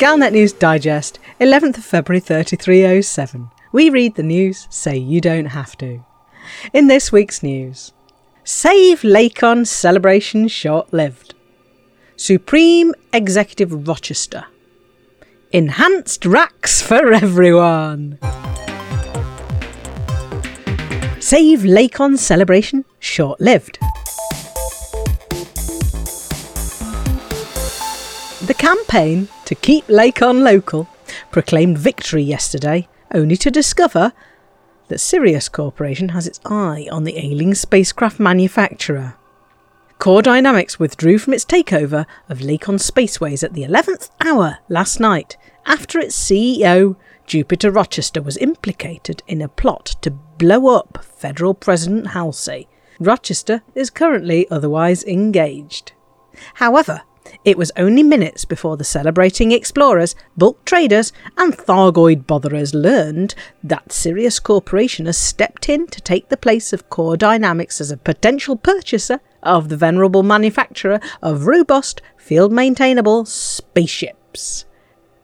Galnet News Digest, 11th of February 3307. We read the news so you don't have to. In this week's news, Save Lakon celebration short lived. Supreme Executive Rochester. Enhanced racks for everyone. Save Lakon celebration short lived. The campaign to keep Lakon local proclaimed victory yesterday, only to discover that Sirius Corporation has its eye on the ailing spacecraft manufacturer. Core Dynamics withdrew from its takeover of Lakon Spaceways at the 11th hour last night after its CEO, Jupiter Rochester, was implicated in a plot to blow up Federal President Halsey. Rochester is currently otherwise engaged. However, it was only minutes before the celebrating explorers, bulk traders, and Thargoid botherers learned that Sirius Corporation has stepped in to take the place of Core Dynamics as a potential purchaser of the venerable manufacturer of robust, field maintainable spaceships.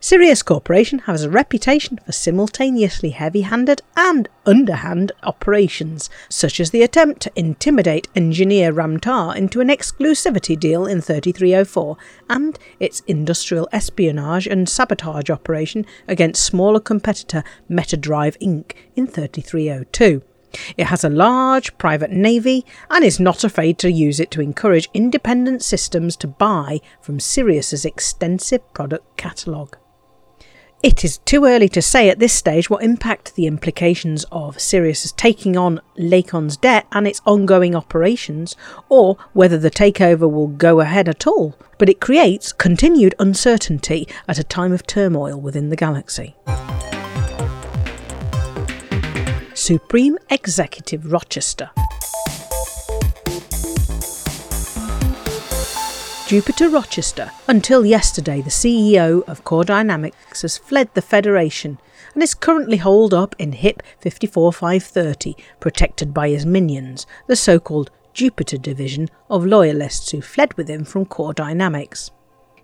Sirius Corporation has a reputation for simultaneously heavy handed and underhand operations, such as the attempt to intimidate engineer Ram Tah into an exclusivity deal in 3304 and its industrial espionage and sabotage operation against smaller competitor Metadrive Inc. in 3302. It has a large private navy and is not afraid to use it to encourage independent systems to buy from Sirius's extensive product catalogue. It is too early to say at this stage what impact the implications of Sirius taking on Lakon's debt and its ongoing operations, or whether the takeover will go ahead at all, but it creates continued uncertainty at a time of turmoil within the galaxy. Supreme Executive Rochester. Jupiter Rochester. Until yesterday, the CEO of Core Dynamics has fled the Federation and is currently holed up in HIP 54530, protected by his minions, the so called Jupiter Division of loyalists who fled with him from Core Dynamics.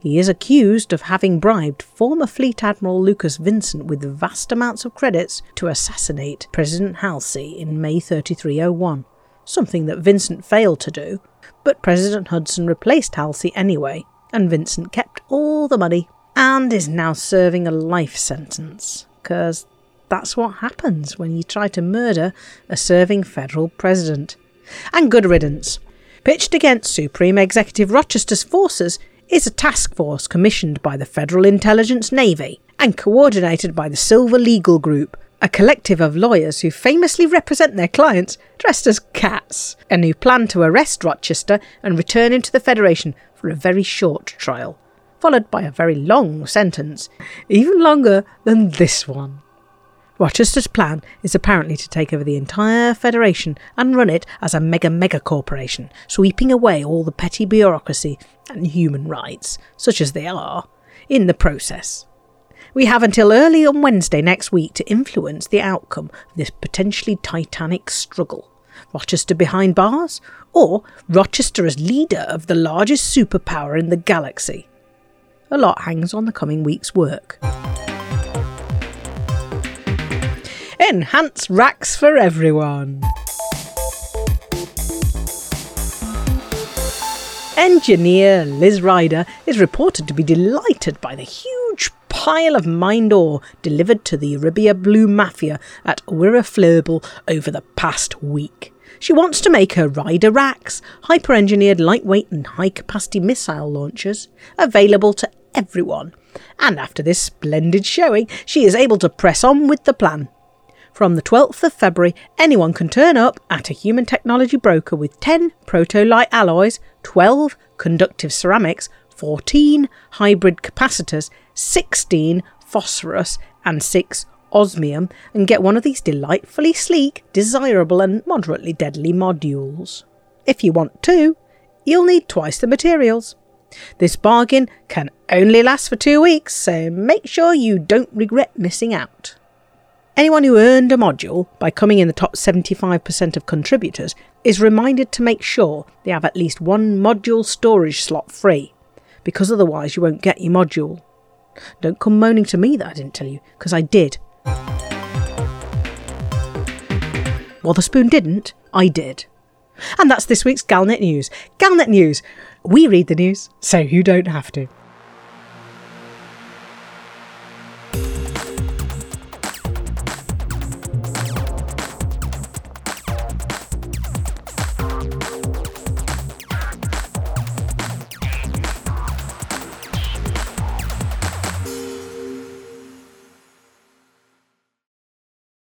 He is accused of having bribed former Fleet Admiral Lucas Vincent with vast amounts of credits to assassinate President Halsey in May 3301, something that Vincent failed to do but President Hudson replaced Halsey anyway, and Vincent kept all the money and is now serving a life sentence. Because that's what happens when you try to murder a serving federal president. And good riddance. Pitched against Supreme Executive Rochester's forces is a task force commissioned by the Federal Intelligence Navy and coordinated by the Silver Legal Group, a collective of lawyers who famously represent their clients dressed as cats, and who plan to arrest Rochester and return him to the Federation for a very short trial, followed by a very long sentence, even longer than this one. Rochester's plan is apparently to take over the entire Federation and run it as a mega mega corporation, sweeping away all the petty bureaucracy and human rights, such as they are, in the process. We have until early on Wednesday next week to influence the outcome of this potentially titanic struggle. Rochester behind bars, or Rochester as leader of the largest superpower in the galaxy. A lot hangs on the coming week's work. Enhance racks for everyone. Engineer Liz Ryder is reported to be delighted by the huge pile of mind ore delivered to the Eurybia Blue Mafia at Wirra over the past week. She wants to make her Ryder racks, hyper engineered lightweight and high capacity missile launchers, available to everyone. And after this splendid showing, she is able to press on with the plan. From the 12th of February, anyone can turn up at a human technology broker with 10 proto-light alloys, 12 conductive ceramics, 14 hybrid capacitors, 16 phosphorus, and 6 osmium, and get one of these delightfully sleek, desirable, and moderately deadly modules. If you want two, you'll need twice the materials. This bargain can only last for two weeks, so make sure you don't regret missing out. Anyone who earned a module by coming in the top 75% of contributors is reminded to make sure they have at least one module storage slot free, because otherwise you won't get your module. Don't come moaning to me that I didn't tell you, because I did. Wotherspoon didn't, I did. And that's this week's Galnet News. Galnet News. We read the news, so you don't have to.